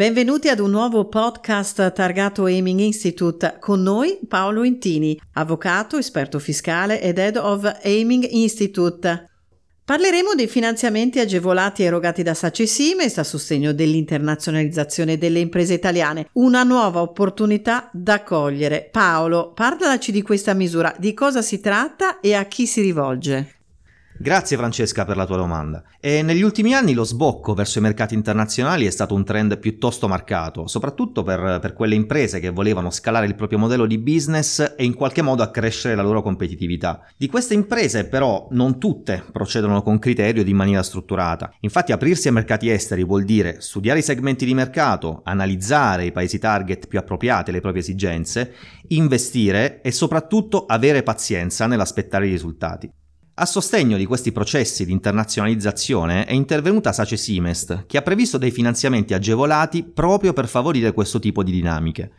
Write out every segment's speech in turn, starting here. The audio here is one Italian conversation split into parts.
Benvenuti ad un nuovo podcast targato Aiming Institute. Con noi Paolo Intini, avvocato, esperto fiscale ed head of Aiming Institute. Parleremo dei finanziamenti agevolati erogati da Simest a sostegno dell'internazionalizzazione delle imprese italiane, una nuova opportunità da cogliere. Paolo, parlaci di questa misura, di cosa si tratta e a chi si rivolge. Grazie Francesca per la tua domanda. E negli ultimi anni lo sbocco verso i mercati internazionali è stato un trend piuttosto marcato, soprattutto per, per, quelle imprese che volevano scalare il proprio modello di business e in qualche modo accrescere la loro competitività. Di queste imprese però non tutte procedono con criterio ed in maniera strutturata. Infatti aprirsi ai mercati esteri vuol dire studiare i segmenti di mercato, analizzare i paesi target più appropriati alle proprie esigenze, investire e soprattutto avere pazienza nell'aspettare i risultati. A sostegno di questi processi di internazionalizzazione è intervenuta Sace Simest, che ha previsto dei finanziamenti agevolati proprio per favorire questo tipo di dinamiche.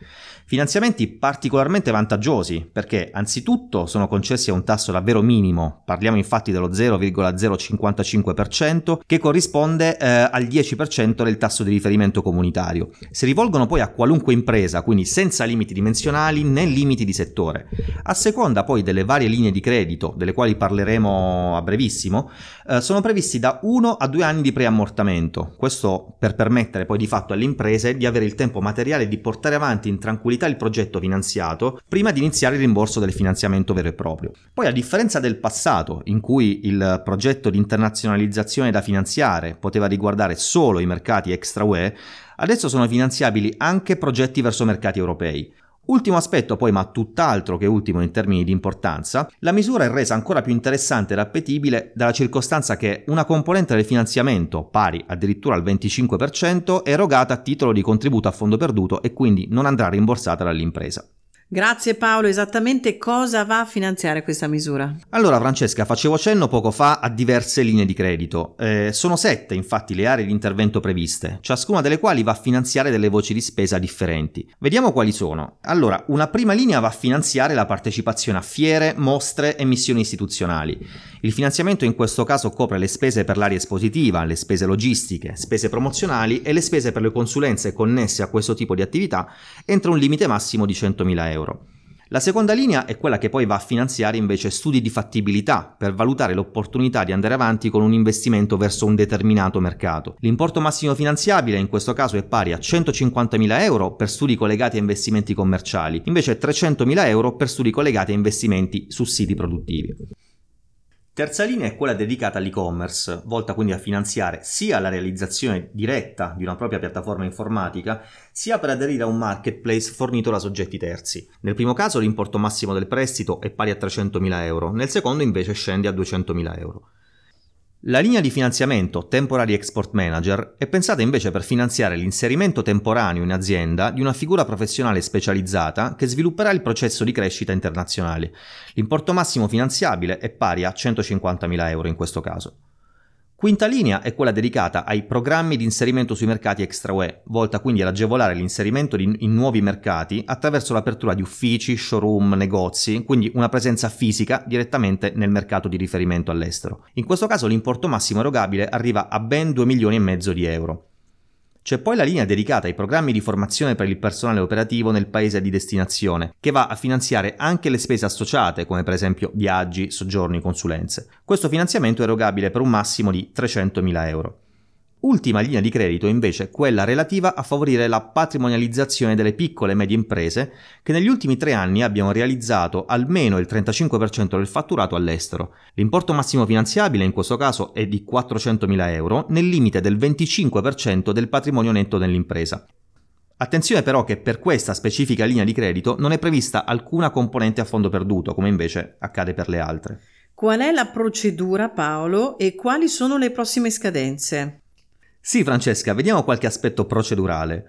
Finanziamenti particolarmente vantaggiosi perché anzitutto sono concessi a un tasso davvero minimo, parliamo infatti dello 0,055% che corrisponde eh, al 10% del tasso di riferimento comunitario. Si rivolgono poi a qualunque impresa, quindi senza limiti dimensionali né limiti di settore. A seconda poi delle varie linee di credito, delle quali parleremo a brevissimo, eh, sono previsti da 1 a 2 anni di preammortamento, questo per permettere poi di fatto alle imprese di avere il tempo materiale di portare avanti in tranquillità il progetto finanziato prima di iniziare il rimborso del finanziamento vero e proprio. Poi a differenza del passato, in cui il progetto di internazionalizzazione da finanziare poteva riguardare solo i mercati extra UE, adesso sono finanziabili anche progetti verso mercati europei. Ultimo aspetto poi, ma tutt'altro che ultimo in termini di importanza, la misura è resa ancora più interessante ed appetibile dalla circostanza che una componente del finanziamento, pari addirittura al 25%, è erogata a titolo di contributo a fondo perduto e quindi non andrà rimborsata dall'impresa. Grazie Paolo, esattamente cosa va a finanziare questa misura? Allora Francesca, facevo cenno poco fa a diverse linee di credito. Eh, sono sette infatti le aree di intervento previste, ciascuna delle quali va a finanziare delle voci di spesa differenti. Vediamo quali sono. Allora, una prima linea va a finanziare la partecipazione a fiere, mostre e missioni istituzionali. Il finanziamento in questo caso copre le spese per l'area espositiva, le spese logistiche, spese promozionali e le spese per le consulenze connesse a questo tipo di attività entro un limite massimo di 100.000 euro euro. La seconda linea è quella che poi va a finanziare invece studi di fattibilità per valutare l'opportunità di andare avanti con un investimento verso un determinato mercato. L'importo massimo finanziabile in questo caso è pari a 150.000 euro per studi collegati a investimenti commerciali, invece 300.000 euro per studi collegati a investimenti su siti produttivi. Terza linea è quella dedicata all'e-commerce, volta quindi a finanziare sia la realizzazione diretta di una propria piattaforma informatica, sia per aderire a un marketplace fornito da soggetti terzi. Nel primo caso l'importo massimo del prestito è pari a 300.000 euro, nel secondo invece scende a 200.000 euro. La linea di finanziamento Temporary Export Manager è pensata invece per finanziare l'inserimento temporaneo in azienda di una figura professionale specializzata che svilupperà il processo di crescita internazionale. L'importo massimo finanziabile è pari a 150.000 euro in questo caso. Quinta linea è quella dedicata ai programmi di inserimento sui mercati extra UE, volta quindi ad agevolare l'inserimento in nuovi mercati attraverso l'apertura di uffici, showroom, negozi, quindi una presenza fisica direttamente nel mercato di riferimento all'estero. In questo caso l'importo massimo erogabile arriva a ben 2 milioni e mezzo di euro. C'è poi la linea dedicata ai programmi di formazione per il personale operativo nel paese di destinazione, che va a finanziare anche le spese associate, come per esempio viaggi, soggiorni, consulenze. Questo finanziamento è erogabile per un massimo di 300.000 euro. Ultima linea di credito invece quella relativa a favorire la patrimonializzazione delle piccole e medie imprese che negli ultimi tre anni abbiano realizzato almeno il 35% del fatturato all'estero. L'importo massimo finanziabile in questo caso è di 400.000 euro nel limite del 25% del patrimonio netto dell'impresa. Attenzione però che per questa specifica linea di credito non è prevista alcuna componente a fondo perduto, come invece accade per le altre. Qual è la procedura, Paolo, e quali sono le prossime scadenze? Sì, Francesca, vediamo qualche aspetto procedurale.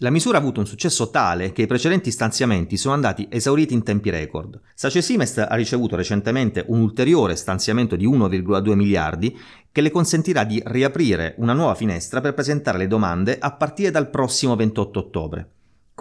La misura ha avuto un successo tale che i precedenti stanziamenti sono andati esauriti in tempi record. Sace Simest ha ricevuto recentemente un ulteriore stanziamento di 1,2 miliardi che le consentirà di riaprire una nuova finestra per presentare le domande a partire dal prossimo 28 ottobre.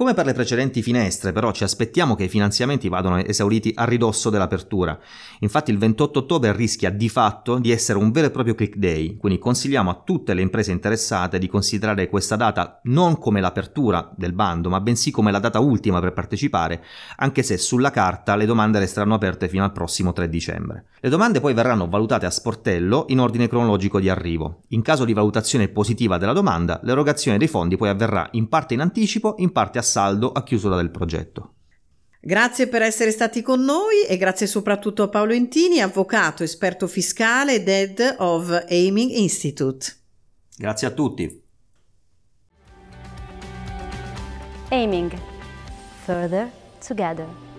Come per le precedenti finestre, però, ci aspettiamo che i finanziamenti vadano esauriti a ridosso dell'apertura. Infatti il 28 ottobre rischia di fatto di essere un vero e proprio click day, quindi consigliamo a tutte le imprese interessate di considerare questa data non come l'apertura del bando, ma bensì come la data ultima per partecipare, anche se sulla carta le domande resteranno aperte fino al prossimo 3 dicembre. Le domande poi verranno valutate a sportello in ordine cronologico di arrivo. In caso di valutazione positiva della domanda, l'erogazione dei fondi poi avverrà in parte in anticipo, in parte a saldo a chiusura del progetto. Grazie per essere stati con noi e grazie soprattutto a Paolo Intini, avvocato, esperto fiscale ed Head of Aiming Institute. Grazie a tutti. Aiming Further Together.